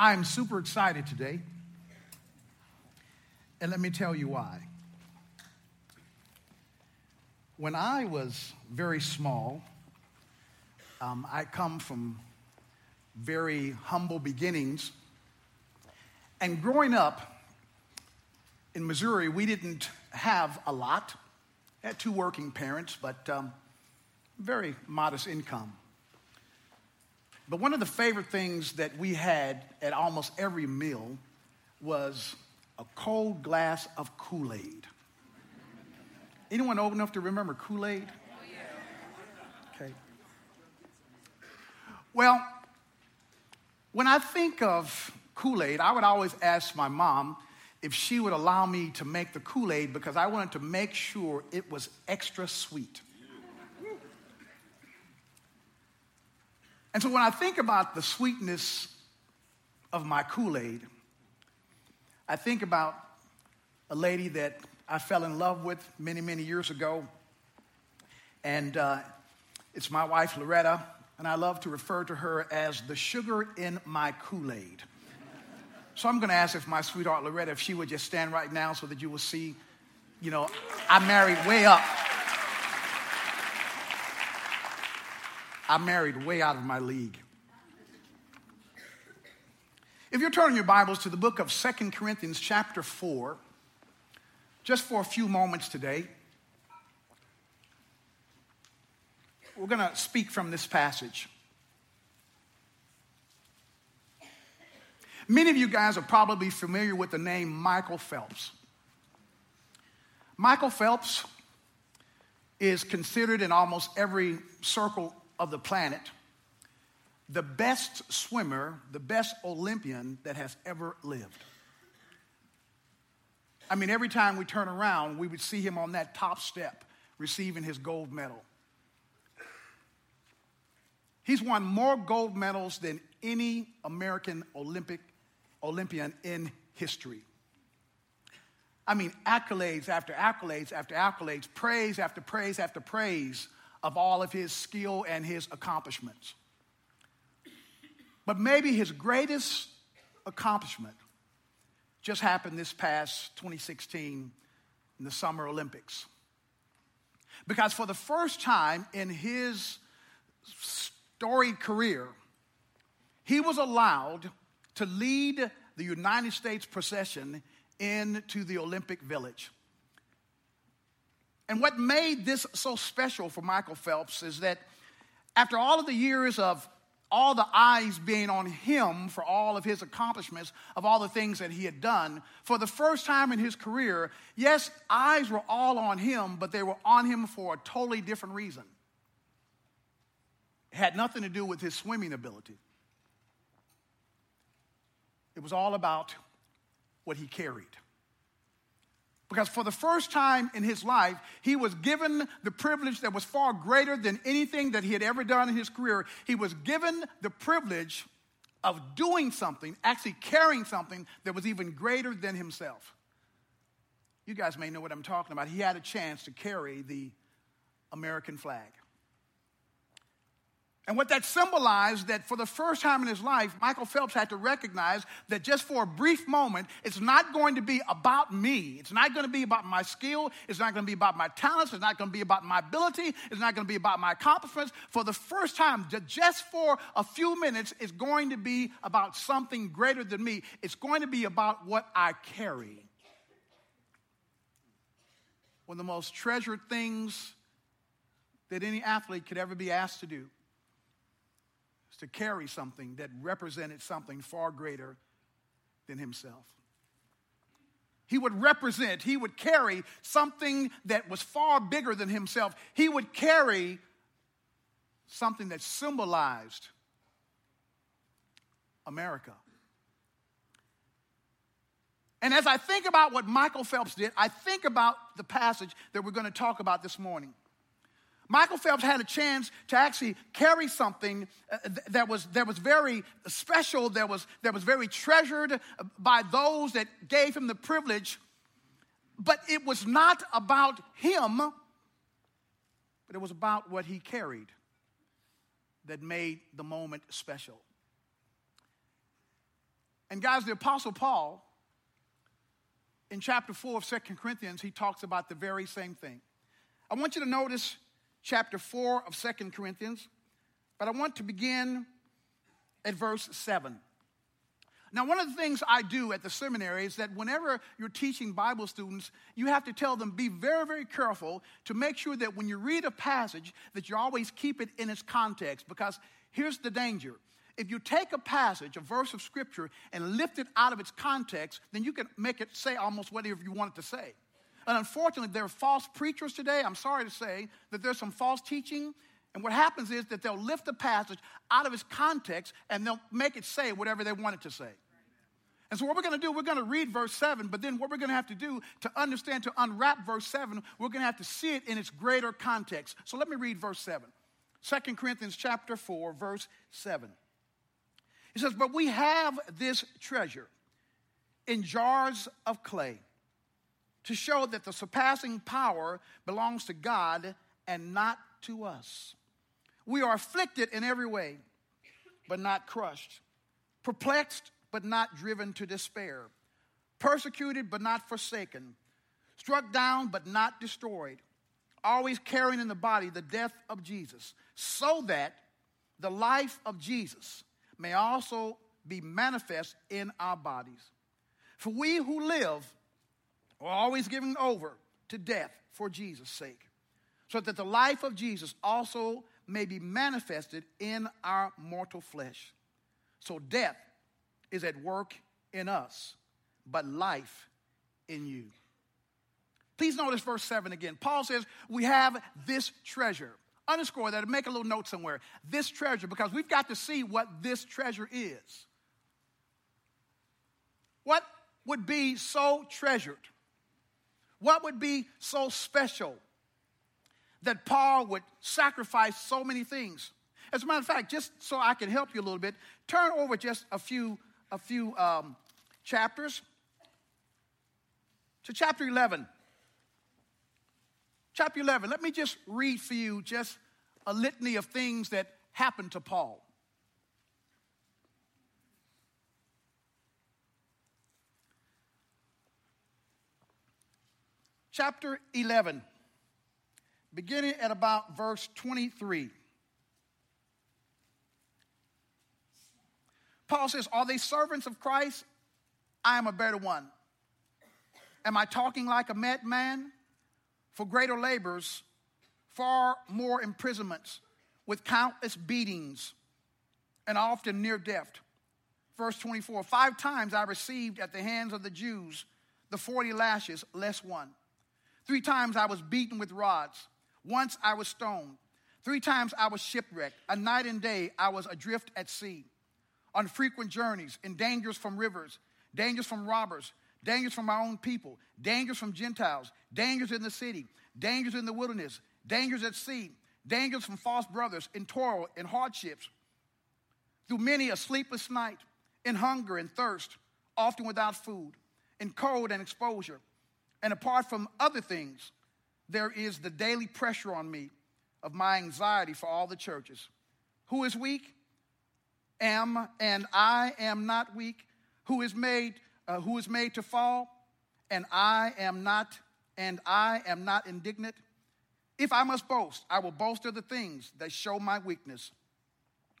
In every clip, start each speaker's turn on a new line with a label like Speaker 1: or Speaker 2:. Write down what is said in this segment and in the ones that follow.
Speaker 1: I'm super excited today. And let me tell you why. When I was very small, um, I come from very humble beginnings. And growing up in Missouri, we didn't have a lot. I had two working parents, but um, very modest income. But one of the favorite things that we had at almost every meal was a cold glass of Kool Aid. Anyone old enough to remember Kool Aid? Okay. Well, when I think of Kool Aid, I would always ask my mom if she would allow me to make the Kool Aid because I wanted to make sure it was extra sweet. And so when I think about the sweetness of my Kool Aid, I think about a lady that I fell in love with many, many years ago. And uh, it's my wife, Loretta, and I love to refer to her as the sugar in my Kool Aid. So I'm going to ask if my sweetheart Loretta, if she would just stand right now so that you will see, you know, I married way up. I married way out of my league. If you're turning your Bibles to the book of Second Corinthians, chapter 4, just for a few moments today, we're going to speak from this passage. Many of you guys are probably familiar with the name Michael Phelps. Michael Phelps is considered in almost every circle of the planet the best swimmer, the best Olympian that has ever lived. I mean, every time we turn around, we would see him on that top step receiving his gold medal. He's won more gold medals than any American Olympic Olympian in history. I mean, accolades after accolades after accolades, praise after praise after praise of all of his skill and his accomplishments. But maybe his greatest accomplishment just happened this past 2016 in the Summer Olympics. Because for the first time in his storied career, he was allowed to lead the United States procession into the Olympic Village. And what made this so special for Michael Phelps is that after all of the years of all the eyes being on him for all of his accomplishments, of all the things that he had done, for the first time in his career, yes, eyes were all on him, but they were on him for a totally different reason. It had nothing to do with his swimming ability, it was all about what he carried. Because for the first time in his life, he was given the privilege that was far greater than anything that he had ever done in his career. He was given the privilege of doing something, actually carrying something that was even greater than himself. You guys may know what I'm talking about. He had a chance to carry the American flag. And what that symbolized that for the first time in his life, Michael Phelps had to recognize that just for a brief moment, it's not going to be about me. It's not going to be about my skill. It's not going to be about my talents. It's not going to be about my ability. It's not going to be about my accomplishments. For the first time, just for a few minutes, it's going to be about something greater than me. It's going to be about what I carry. One of the most treasured things that any athlete could ever be asked to do to carry something that represented something far greater than himself. He would represent, he would carry something that was far bigger than himself. He would carry something that symbolized America. And as I think about what Michael Phelps did, I think about the passage that we're going to talk about this morning. Michael Phelps had a chance to actually carry something uh, that was, that was very special, that was, that was very treasured by those that gave him the privilege. But it was not about him, but it was about what he carried that made the moment special. And guys, the Apostle Paul, in chapter 4 of Second Corinthians, he talks about the very same thing. I want you to notice chapter 4 of Second Corinthians, but I want to begin at verse 7. Now, one of the things I do at the seminary is that whenever you're teaching Bible students, you have to tell them be very, very careful to make sure that when you read a passage, that you always keep it in its context. Because here's the danger. If you take a passage, a verse of scripture, and lift it out of its context, then you can make it say almost whatever you want it to say. And unfortunately, there are false preachers today. I'm sorry to say that there's some false teaching. And what happens is that they'll lift the passage out of its context and they'll make it say whatever they want it to say. And so, what we're going to do, we're going to read verse 7, but then what we're going to have to do to understand, to unwrap verse 7, we're going to have to see it in its greater context. So, let me read verse 7. 2 Corinthians chapter 4, verse 7. He says, But we have this treasure in jars of clay to show that the surpassing power belongs to God and not to us. We are afflicted in every way, but not crushed, perplexed but not driven to despair, persecuted but not forsaken, struck down but not destroyed, always carrying in the body the death of Jesus, so that the life of Jesus may also be manifest in our bodies. For we who live are always giving over to death for Jesus' sake, so that the life of Jesus also may be manifested in our mortal flesh. So death is at work in us, but life in you. Please notice verse 7 again. Paul says, We have this treasure. Underscore that and make a little note somewhere. This treasure, because we've got to see what this treasure is. What would be so treasured? What would be so special that Paul would sacrifice so many things? As a matter of fact, just so I can help you a little bit, turn over just a few a few um, chapters to chapter 11. Chapter 11, let me just read for you just a litany of things that happened to Paul. Chapter 11, beginning at about verse 23. Paul says, Are they servants of Christ? I am a better one. Am I talking like a madman? For greater labors, far more imprisonments, with countless beatings, and often near death. Verse 24 Five times I received at the hands of the Jews the 40 lashes, less one. Three times I was beaten with rods. Once I was stoned. Three times I was shipwrecked. A night and day I was adrift at sea on frequent journeys, in dangers from rivers, dangers from robbers, dangers from my own people, dangers from Gentiles, dangers in the city, dangers in the wilderness, dangers at sea, dangers from false brothers, in toil, in hardships, through many a sleepless night, in hunger and thirst, often without food, in cold and exposure. And apart from other things, there is the daily pressure on me of my anxiety for all the churches. Who is weak? am and I am not weak, who is made, uh, who is made to fall, and I am not, and I am not indignant. If I must boast, I will boast of the things that show my weakness.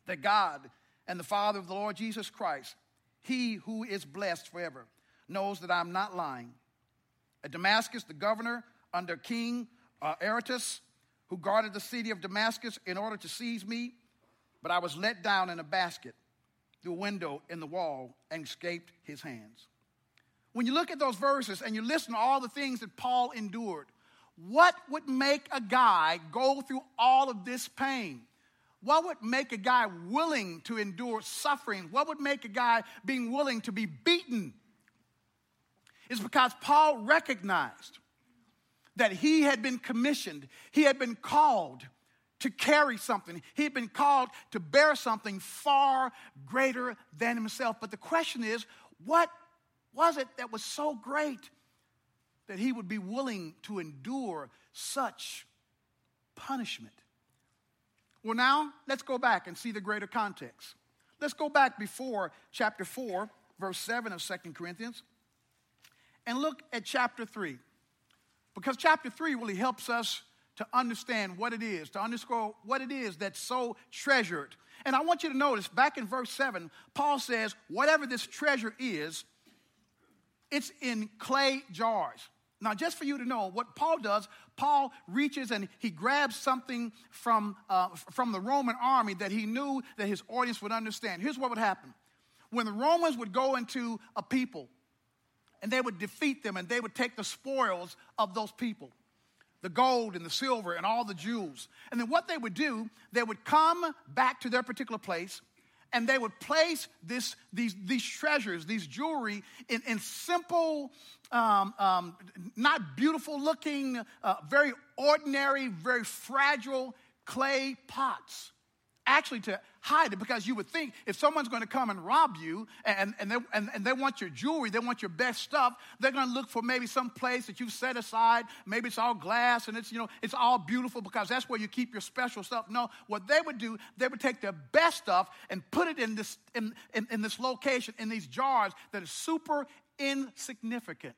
Speaker 1: That God and the Father of the Lord Jesus Christ, he who is blessed forever, knows that I'm not lying. At Damascus, the governor under King uh, Aretas, who guarded the city of Damascus in order to seize me, but I was let down in a basket through a window in the wall and escaped his hands. When you look at those verses and you listen to all the things that Paul endured, what would make a guy go through all of this pain? What would make a guy willing to endure suffering? What would make a guy being willing to be beaten? Is because Paul recognized that he had been commissioned, he had been called to carry something. He had been called to bear something far greater than himself. But the question is, what was it that was so great that he would be willing to endure such punishment? Well, now let's go back and see the greater context. Let's go back before chapter 4 verse 7 of Second Corinthians and look at chapter 3. Because chapter 3 really helps us to understand what it is, to underscore what it is that's so treasured. And I want you to notice back in verse 7, Paul says, whatever this treasure is, it's in clay jars. Now, just for you to know, what Paul does, Paul reaches and he grabs something from, uh, from the Roman army that he knew that his audience would understand. Here's what would happen when the Romans would go into a people and they would defeat them and they would take the spoils of those people the gold and the silver and all the jewels. And then what they would do, they would come back to their particular place and they would place this, these, these treasures, these jewelry, in, in simple, um, um, not beautiful looking, uh, very ordinary, very fragile clay pots actually to hide it because you would think if someone's going to come and rob you and, and, they, and, and they want your jewelry, they want your best stuff, they're going to look for maybe some place that you've set aside. Maybe it's all glass and it's, you know, it's all beautiful because that's where you keep your special stuff. No, what they would do, they would take their best stuff and put it in this, in, in, in this location, in these jars that are super insignificant.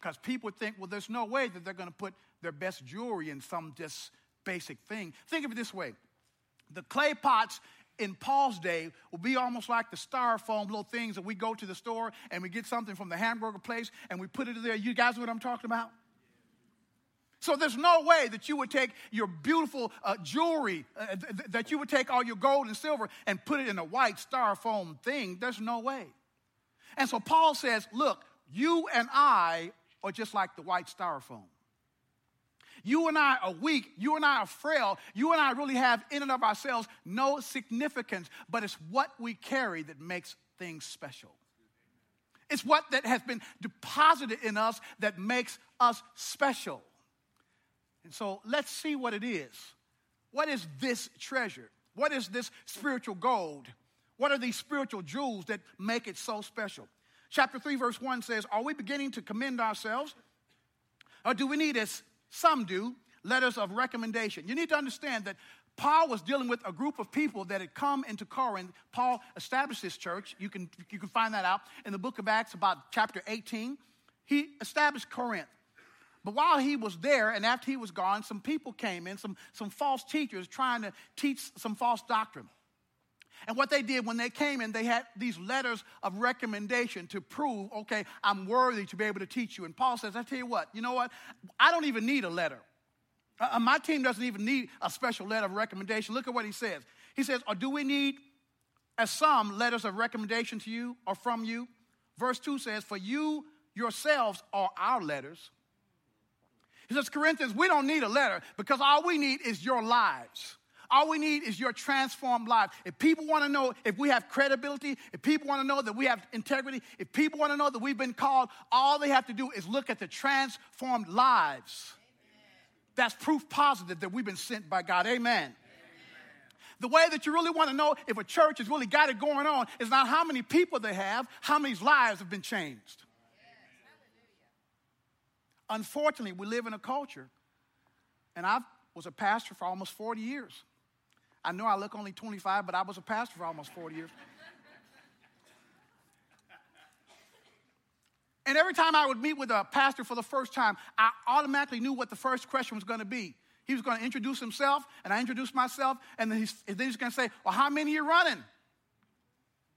Speaker 1: Because people would think, well, there's no way that they're going to put their best jewelry in some just basic thing. Think of it this way the clay pots in Paul's day will be almost like the styrofoam little things that we go to the store and we get something from the hamburger place and we put it in there. You guys know what I'm talking about? So there's no way that you would take your beautiful uh, jewelry, uh, th- that you would take all your gold and silver and put it in a white styrofoam thing. There's no way. And so Paul says, look, you and I are just like the white styrofoam. You and I are weak. You and I are frail. You and I really have, in and of ourselves, no significance, but it's what we carry that makes things special. It's what that has been deposited in us that makes us special. And so let's see what it is. What is this treasure? What is this spiritual gold? What are these spiritual jewels that make it so special? Chapter 3, verse 1 says, Are we beginning to commend ourselves? Or do we need as some do, letters of recommendation. You need to understand that Paul was dealing with a group of people that had come into Corinth. Paul established this church. You can, you can find that out in the book of Acts, about chapter 18. He established Corinth. But while he was there and after he was gone, some people came in, some, some false teachers trying to teach some false doctrine. And what they did when they came in, they had these letters of recommendation to prove, okay, I'm worthy to be able to teach you. And Paul says, I tell you what, you know what? I don't even need a letter. Uh, uh, my team doesn't even need a special letter of recommendation. Look at what he says. He says, or do we need, as some, letters of recommendation to you or from you? Verse 2 says, for you yourselves are our letters. He says, Corinthians, we don't need a letter because all we need is your lives. All we need is your transformed life. If people want to know if we have credibility, if people want to know that we have integrity, if people want to know that we've been called, all they have to do is look at the transformed lives. That's proof positive that we've been sent by God. Amen. The way that you really want to know if a church has really got it going on is not how many people they have, how many lives have been changed. Unfortunately, we live in a culture, and I was a pastor for almost 40 years. I know I look only 25, but I was a pastor for almost 40 years. And every time I would meet with a pastor for the first time, I automatically knew what the first question was going to be. He was going to introduce himself, and I introduced myself, and then he's, then he's going to say, Well, how many are you running?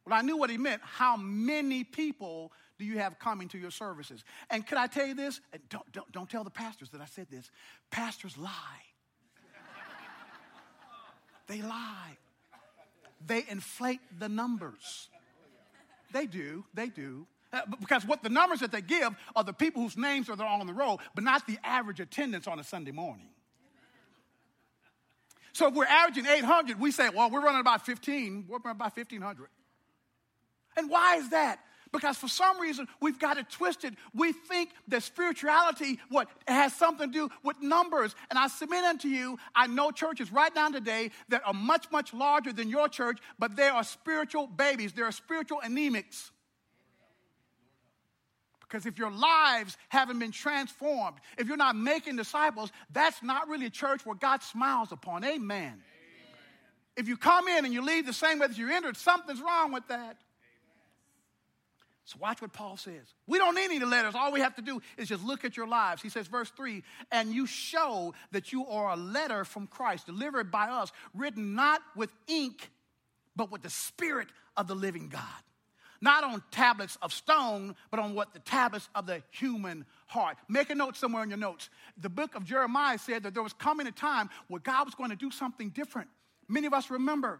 Speaker 1: Well, I knew what he meant. How many people do you have coming to your services? And could I tell you this? And don't, don't, don't tell the pastors that I said this. Pastors lie. They lie. They inflate the numbers. They do, they do. Uh, because what the numbers that they give are the people whose names are on the roll, but not the average attendance on a Sunday morning. So if we're averaging 800, we say, well, we're running about 15, we're running about 1,500. And why is that? Because for some reason we've got it twisted. We think that spirituality, what has something to do with numbers. And I submit unto you, I know churches right now today that are much, much larger than your church, but they are spiritual babies. They are spiritual anemics. Because if your lives haven't been transformed, if you're not making disciples, that's not really a church where God smiles upon. Amen. Amen. If you come in and you leave the same way that you entered, something's wrong with that. So watch what Paul says. We don't need any letters. All we have to do is just look at your lives. He says, verse 3 and you show that you are a letter from Christ, delivered by us, written not with ink, but with the Spirit of the living God. Not on tablets of stone, but on what the tablets of the human heart. Make a note somewhere in your notes. The book of Jeremiah said that there was coming a time where God was going to do something different. Many of us remember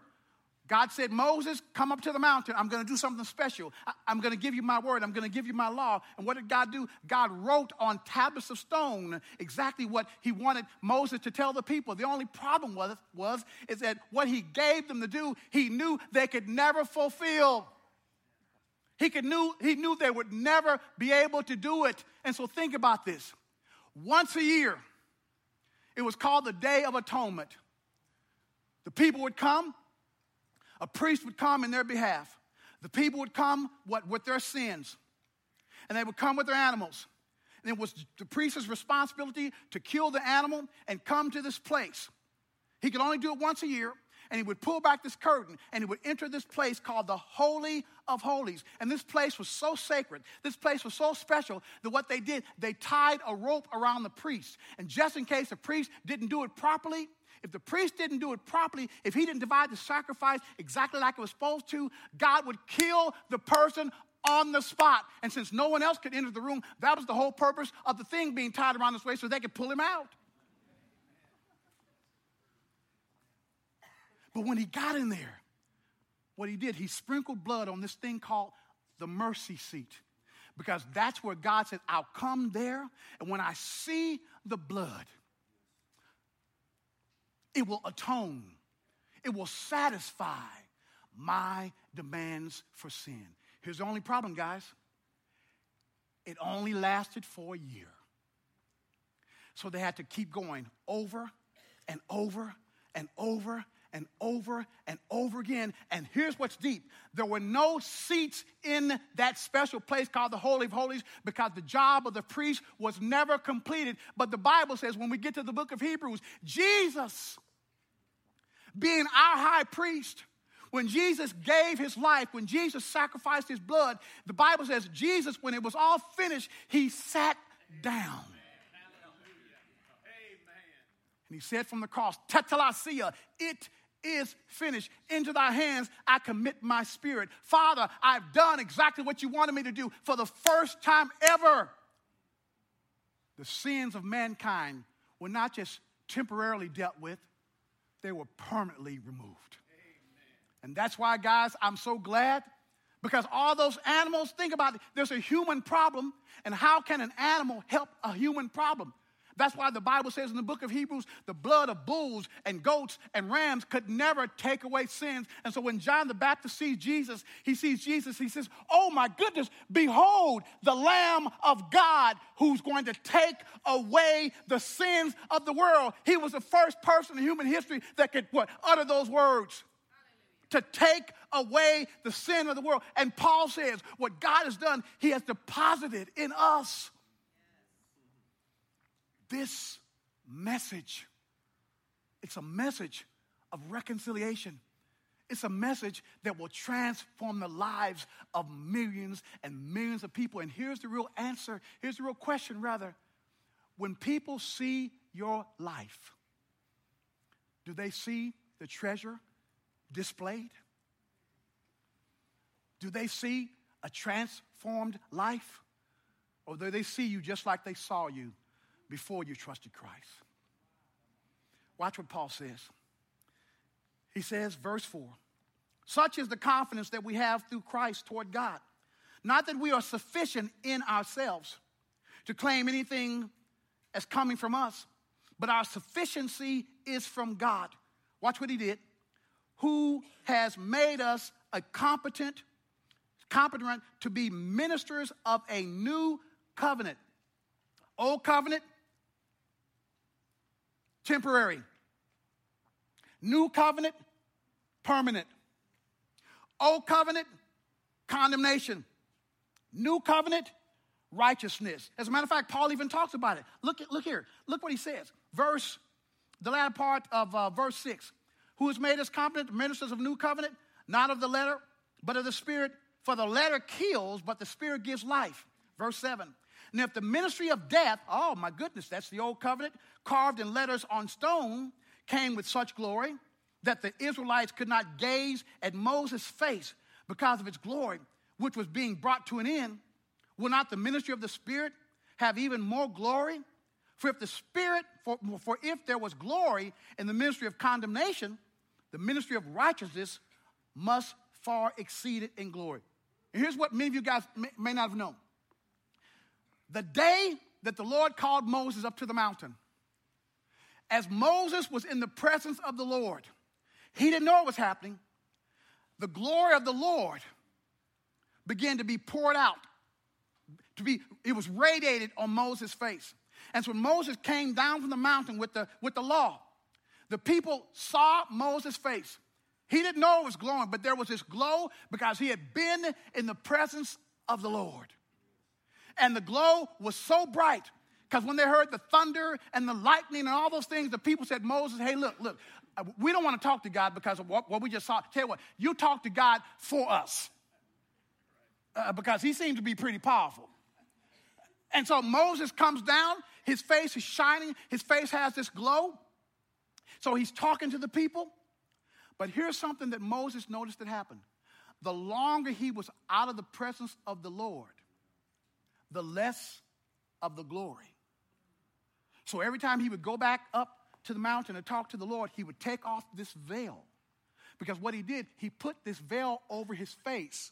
Speaker 1: God said, Moses, come up to the mountain. I'm going to do something special. I, am going to give you my word. I'm going to give you my law. And what did God do? God wrote on tablets of stone exactly what he wanted Moses to tell the people. The only problem was, was is that what he gave them to do, he knew they could never fulfill. He, could knew, he knew they would never be able to do it. And so think about this. Once a year, it was called the Day of Atonement. The people would come, a priest would come in their behalf. The people would come what, with their sins, and they would come with their animals. And it was the priest's responsibility to kill the animal and come to this place. He could only do it once a year, and he would pull back this curtain and he would enter this place called the Holy of Holies. And this place was so sacred, this place was so special that what they did, they tied a rope around the priest. And just in case the priest didn't do it properly, if the priest didn't do it properly, if he didn't divide the sacrifice exactly like it was supposed to, God would kill the person on the spot. And since no one else could enter the room, that was the whole purpose of the thing being tied around his waist so they could pull him out. But when he got in there, what he did, he sprinkled blood on this thing called the mercy seat. Because that's where God said, I'll come there, and when I see the blood, it will atone, it will satisfy my demands for sin. Here's the only problem, guys it only lasted for a year. So they had to keep going over and over and over and over and over again. And here's what's deep there were no seats in that special place called the Holy of Holies because the job of the priest was never completed. But the Bible says when we get to the book of Hebrews, Jesus being our high priest, when Jesus gave his life, when Jesus sacrificed his blood, the Bible says Jesus, when it was all finished, he sat down. And he said from the cross, Tetelestai, it is finished. Into thy hands I commit my spirit. Father, I've done exactly what you wanted me to do for the first time ever. The sins of mankind were not just temporarily dealt with, they were permanently removed. And that's why, guys, I'm so glad because all those animals, think about it, there's a human problem, and how can an animal help a human problem? That's why the Bible says in the book of Hebrews, the blood of bulls and goats and rams could never take away sins. And so when John the Baptist sees Jesus, he sees Jesus, he says, Oh my goodness, behold the Lamb of God who's going to take away the sins of the world. He was the first person in human history that could what, utter those words to take away the sin of the world. And Paul says, what God has done, he has deposited in us this message. It's a message of reconciliation. It's a message that will transform the lives of millions and millions of people. And here's the real answer. Here's the real question, rather. When people see your life, do they see the treasure displayed? Do they see a transformed life? Or do they see you just like they saw you before you trusted Christ. Watch what Paul says. He says, verse 4 Such is the confidence that we have through Christ toward God. Not that we are sufficient in ourselves to claim anything as coming from us, but our sufficiency is from God. Watch what he did. Who has made us a competent, competent to be ministers of a new covenant. Old covenant, temporary. New covenant, permanent. Old covenant, condemnation. New covenant, righteousness. As a matter of fact, Paul even talks about it. Look, look here. Look what he says. Verse, the latter part of uh, verse 6. Who has made us competent ministers of new covenant, not of the letter, but of the spirit. For the letter kills, but the spirit gives life. Verse 7. And if the ministry of death, oh my goodness, that's the old covenant, carved in letters on stone, came with such glory that the Israelites could not gaze at Moses' face because of its glory, which was being brought to an end, will not the ministry of the Spirit have even more glory? For if the Spirit, for, for if there was glory in the ministry of condemnation, the ministry of righteousness must far exceed it in glory. And here's what many of you guys may, may not have known. The day that the Lord called Moses up to the mountain, as Moses was in the presence of the Lord, he didn't know what was happening. The glory of the Lord began to be poured out. To be, it was radiated on Moses' face. And so when Moses came down from the mountain with the, with the law, the people saw Moses' face. He didn't know it was glowing, but there was this glow because he had been in the presence of the Lord. And the glow was so bright because when they heard the thunder and the lightning and all those things, the people said, Moses, hey, look, look, uh, we don't want to talk to God because of what, what we just saw. Tell you what, you talk to God for us uh, because he seems to be pretty powerful. And so Moses comes down, his face is shining, his face has this glow. So he's talking to the people. But here's something that Moses noticed that happened. The longer he was out of the presence of the Lord, the less of the glory. So every time he would go back up to the mountain to talk to the Lord, he would take off this veil. Because what he did, he put this veil over his face,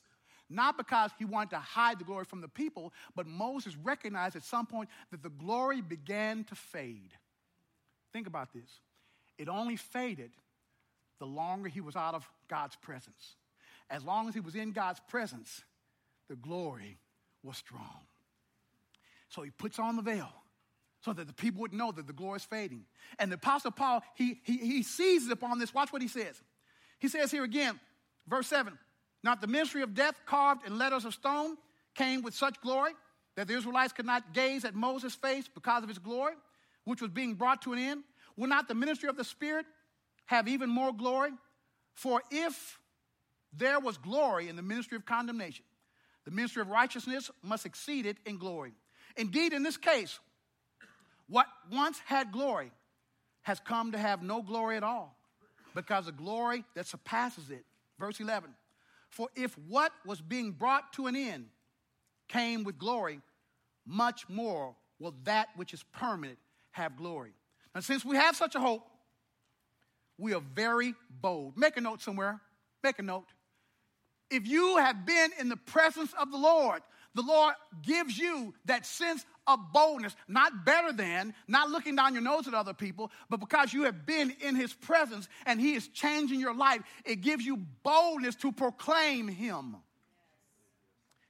Speaker 1: not because he wanted to hide the glory from the people, but Moses recognized at some point that the glory began to fade. Think about this. It only faded the longer he was out of God's presence. As long as he was in God's presence, the glory was strong. So he puts on the veil so that the people would know that the glory is fading. And the Apostle Paul, he, he, he seizes upon this. Watch what he says. He says here again, verse 7 Not the ministry of death carved in letters of stone came with such glory that the Israelites could not gaze at Moses' face because of his glory, which was being brought to an end. Will not the ministry of the Spirit have even more glory? For if there was glory in the ministry of condemnation, the ministry of righteousness must exceed it in glory. Indeed, in this case, what once had glory has come to have no glory at all because the glory that surpasses it. Verse 11 For if what was being brought to an end came with glory, much more will that which is permanent have glory. Now, since we have such a hope, we are very bold. Make a note somewhere. Make a note. If you have been in the presence of the Lord, the Lord gives you that sense of boldness, not better than, not looking down your nose at other people, but because you have been in His presence and He is changing your life, it gives you boldness to proclaim Him.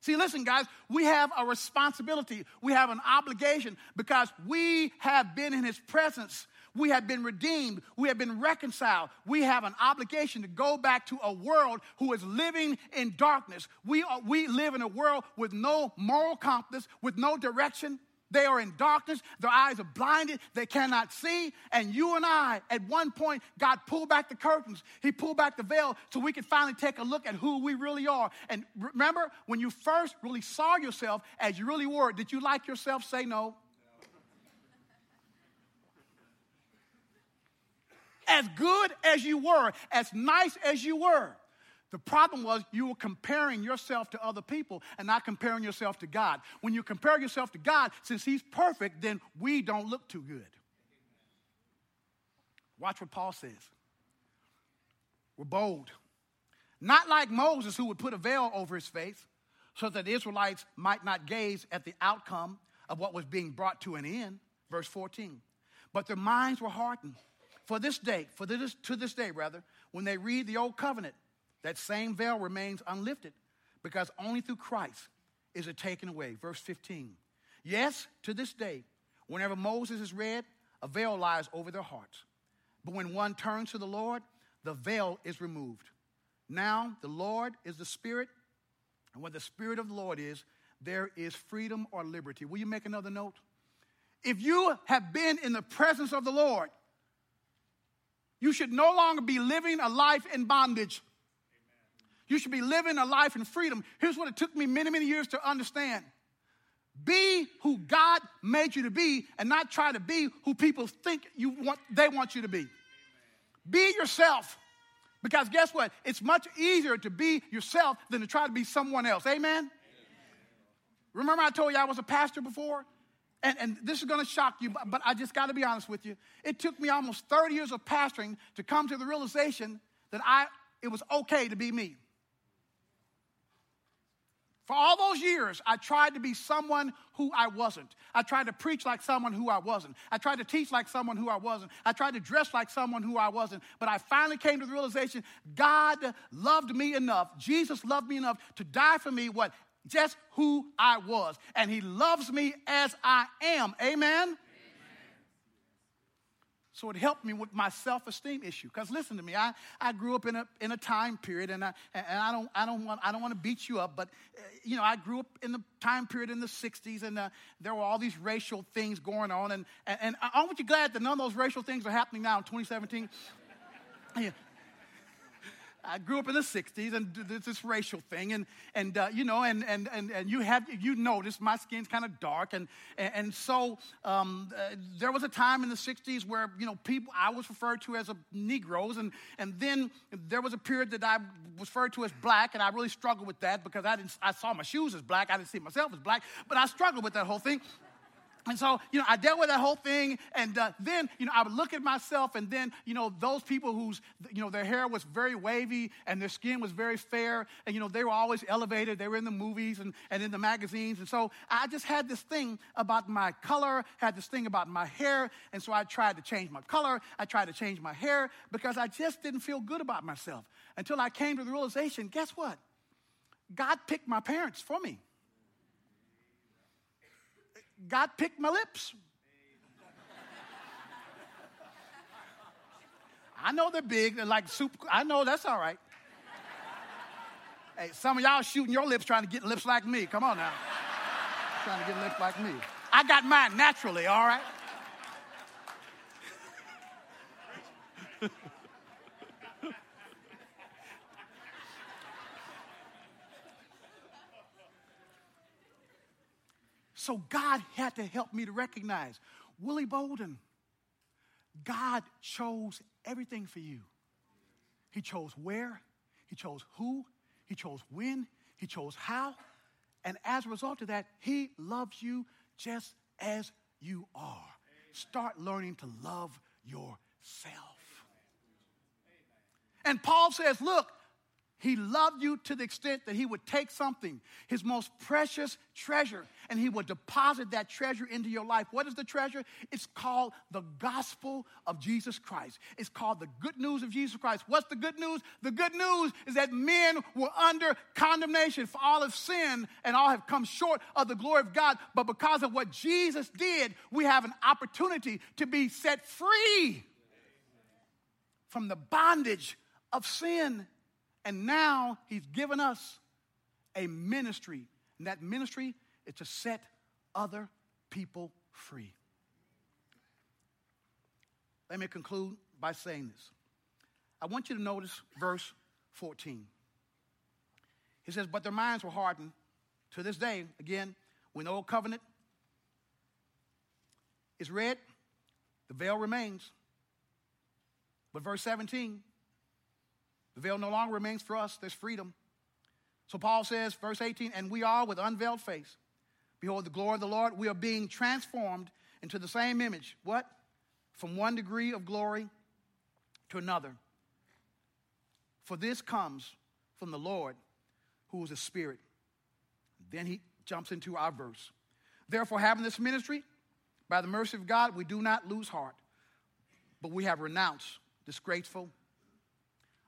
Speaker 1: See, listen, guys, we have a responsibility. We have an obligation because we have been in his presence. We have been redeemed. We have been reconciled. We have an obligation to go back to a world who is living in darkness. We, are, we live in a world with no moral compass, with no direction. They are in darkness. Their eyes are blinded. They cannot see. And you and I, at one point, God pulled back the curtains. He pulled back the veil so we could finally take a look at who we really are. And remember, when you first really saw yourself as you really were, did you like yourself? Say no. As good as you were, as nice as you were. The problem was you were comparing yourself to other people and not comparing yourself to God. When you compare yourself to God, since He's perfect, then we don't look too good. Watch what Paul says. We're bold. Not like Moses, who would put a veil over his face so that the Israelites might not gaze at the outcome of what was being brought to an end. Verse 14. But their minds were hardened. For this day, for this, to this day, rather, when they read the old covenant, that same veil remains unlifted because only through Christ is it taken away. Verse 15. Yes, to this day, whenever Moses is read, a veil lies over their hearts. But when one turns to the Lord, the veil is removed. Now, the Lord is the Spirit, and where the Spirit of the Lord is, there is freedom or liberty. Will you make another note? If you have been in the presence of the Lord, you should no longer be living a life in bondage. You should be living a life in freedom. Here's what it took me many, many years to understand. Be who God made you to be and not try to be who people think you want they want you to be. Be yourself. Because guess what? It's much easier to be yourself than to try to be someone else. Amen? Amen. Remember, I told you I was a pastor before? And, and this is going to shock you, but, but I just got to be honest with you. It took me almost 30 years of pastoring to come to the realization that I, it was okay to be me. For all those years, I tried to be someone who I wasn't. I tried to preach like someone who I wasn't. I tried to teach like someone who I wasn't. I tried to dress like someone who I wasn't. But I finally came to the realization God loved me enough, Jesus loved me enough to die for me, what? Just who I was. And He loves me as I am. Amen? So it helped me with my self-esteem issue. Because listen to me, I, I grew up in a, in a time period, and, I, and I, don't, I, don't want, I don't want to beat you up, but, uh, you know, I grew up in the time period in the 60s, and uh, there were all these racial things going on. And, and, and aren't you glad that none of those racial things are happening now in 2017? Yeah. I grew up in the 60s and there's this racial thing and, and uh, you know, and, and, and, and you have, you notice my skin's kind of dark. And, and, so um, uh, there was a time in the 60s where, you know, people, I was referred to as a Negroes. And, and then there was a period that I was referred to as black. And I really struggled with that because I, didn't, I saw my shoes as black. I didn't see myself as black, but I struggled with that whole thing. And so, you know, I dealt with that whole thing. And uh, then, you know, I would look at myself, and then, you know, those people whose, you know, their hair was very wavy and their skin was very fair, and, you know, they were always elevated. They were in the movies and, and in the magazines. And so I just had this thing about my color, had this thing about my hair. And so I tried to change my color. I tried to change my hair because I just didn't feel good about myself until I came to the realization guess what? God picked my parents for me. God picked my lips. I know they're big, they're like soup. I know that's all right. Hey, some of y'all shooting your lips trying to get lips like me. Come on now. trying to get lips like me. I got mine naturally, all right? So God had to help me to recognize Willie Bolden, God chose everything for you. He chose where, He chose who, He chose when, He chose how. And as a result of that, He loves you just as you are. Start learning to love yourself. And Paul says, Look, he loved you to the extent that he would take something, his most precious treasure, and he would deposit that treasure into your life. What is the treasure? It's called the gospel of Jesus Christ. It's called the good news of Jesus Christ. What's the good news? The good news is that men were under condemnation for all of sin and all have come short of the glory of God. But because of what Jesus did, we have an opportunity to be set free from the bondage of sin and now he's given us a ministry. And that ministry is to set other people free. Let me conclude by saying this. I want you to notice verse 14. He says, But their minds were hardened to this day. Again, when the old covenant is read, the veil remains. But verse 17, the veil no longer remains for us, there's freedom. So Paul says, verse 18, and we are with unveiled face. Behold, the glory of the Lord, we are being transformed into the same image. What? From one degree of glory to another. For this comes from the Lord, who is a spirit. Then he jumps into our verse. Therefore, having this ministry, by the mercy of God, we do not lose heart, but we have renounced disgraceful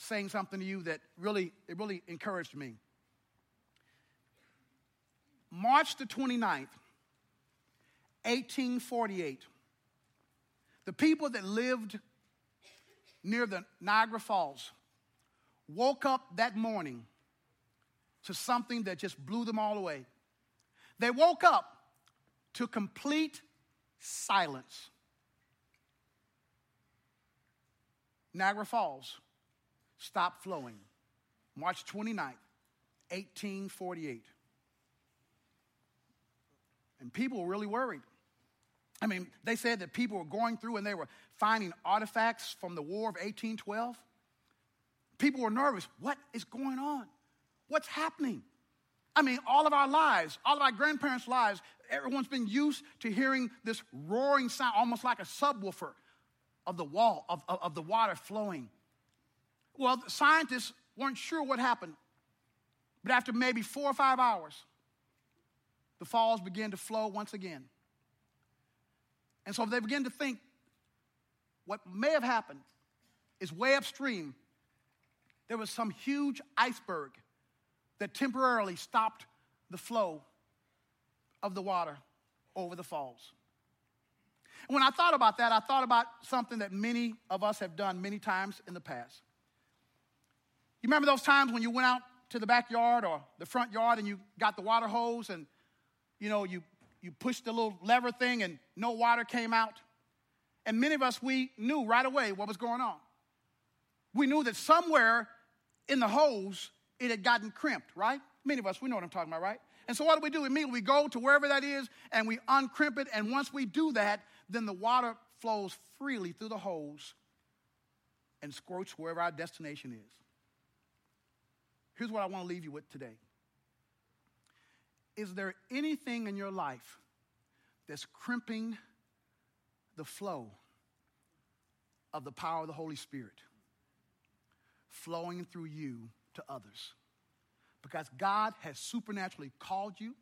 Speaker 1: saying something to you that really, it really encouraged me. March the 29th, 1848, the people that lived near the Niagara Falls woke up that morning to something that just blew them all away. They woke up to complete silence. Niagara Falls stopped flowing March 29th, 1848. And people were really worried. I mean, they said that people were going through and they were finding artifacts from the War of 1812. People were nervous. What is going on? What's happening? I mean, all of our lives, all of our grandparents' lives, everyone's been used to hearing this roaring sound, almost like a subwoofer of the wall, of, of, of the water flowing. Well, scientists weren't sure what happened. But after maybe four or five hours, the falls began to flow once again. And so they began to think what may have happened is way upstream, there was some huge iceberg that temporarily stopped the flow of the water over the falls. And when I thought about that, I thought about something that many of us have done many times in the past. You remember those times when you went out to the backyard or the front yard and you got the water hose and you know you you pushed the little lever thing and no water came out. And many of us we knew right away what was going on. We knew that somewhere in the hose it had gotten crimped, right? Many of us we know what I'm talking about, right? And so what do we do? Immediately we go to wherever that is and we uncrimp it and once we do that, then the water flows freely through the hose and squirts wherever our destination is. Here's what I want to leave you with today. Is there anything in your life that's crimping the flow of the power of the Holy Spirit flowing through you to others? Because God has supernaturally called you.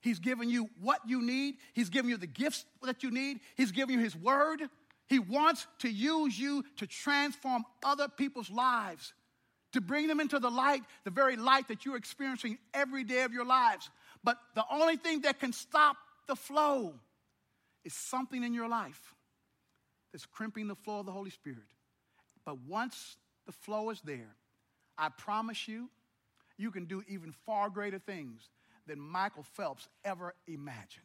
Speaker 1: He's given you what you need. He's given you the gifts that you need. He's given you His word. He wants to use you to transform other people's lives to bring them into the light, the very light that you're experiencing every day of your lives. But the only thing that can stop the flow is something in your life that's crimping the flow of the Holy Spirit. But once the flow is there, I promise you, you can do even far greater things than Michael Phelps ever imagined.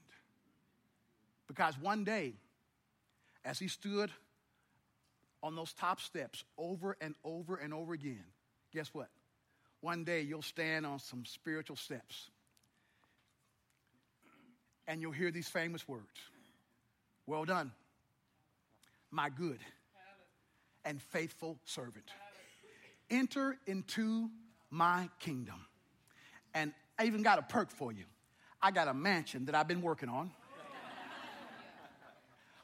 Speaker 1: Because one day, as he stood on those top steps over and over and over again, guess what? One day you'll stand on some spiritual steps and you'll hear these famous words Well done, my good and faithful servant. Enter into my kingdom. And I even got a perk for you. I got a mansion that I've been working on.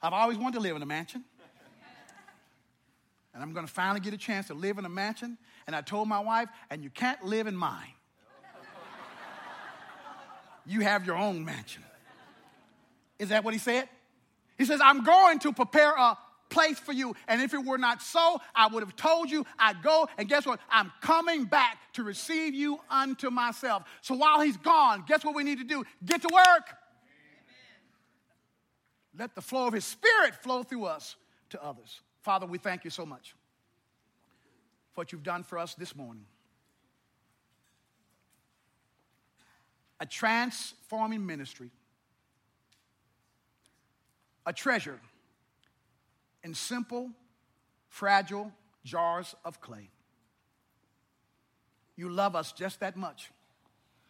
Speaker 1: I've always wanted to live in a mansion. And I'm going to finally get a chance to live in a mansion. And I told my wife, and you can't live in mine. You have your own mansion. Is that what he said? He says, I'm going to prepare a place for you. And if it were not so, I would have told you I'd go. And guess what? I'm coming back to receive you unto myself. So while he's gone, guess what we need to do? Get to work. Amen. Let the flow of his spirit flow through us to others. Father, we thank you so much for what you've done for us this morning. A transforming ministry, a treasure in simple, fragile jars of clay. You love us just that much.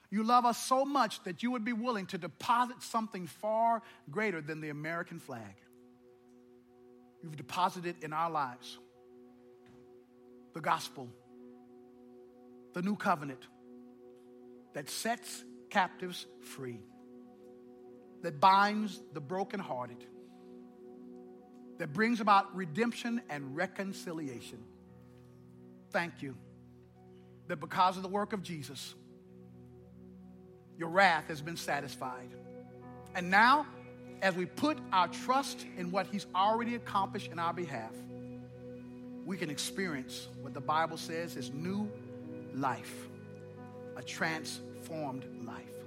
Speaker 1: You love us so much that you would be willing to deposit something far greater than the American flag you've deposited in our lives the gospel, the new covenant that sets captives free, that binds the brokenhearted, that brings about redemption and reconciliation. Thank you that because of the work of Jesus, your wrath has been satisfied. And now, as we put our trust in what He's already accomplished in our behalf, we can experience what the Bible says is new life. a transformed life.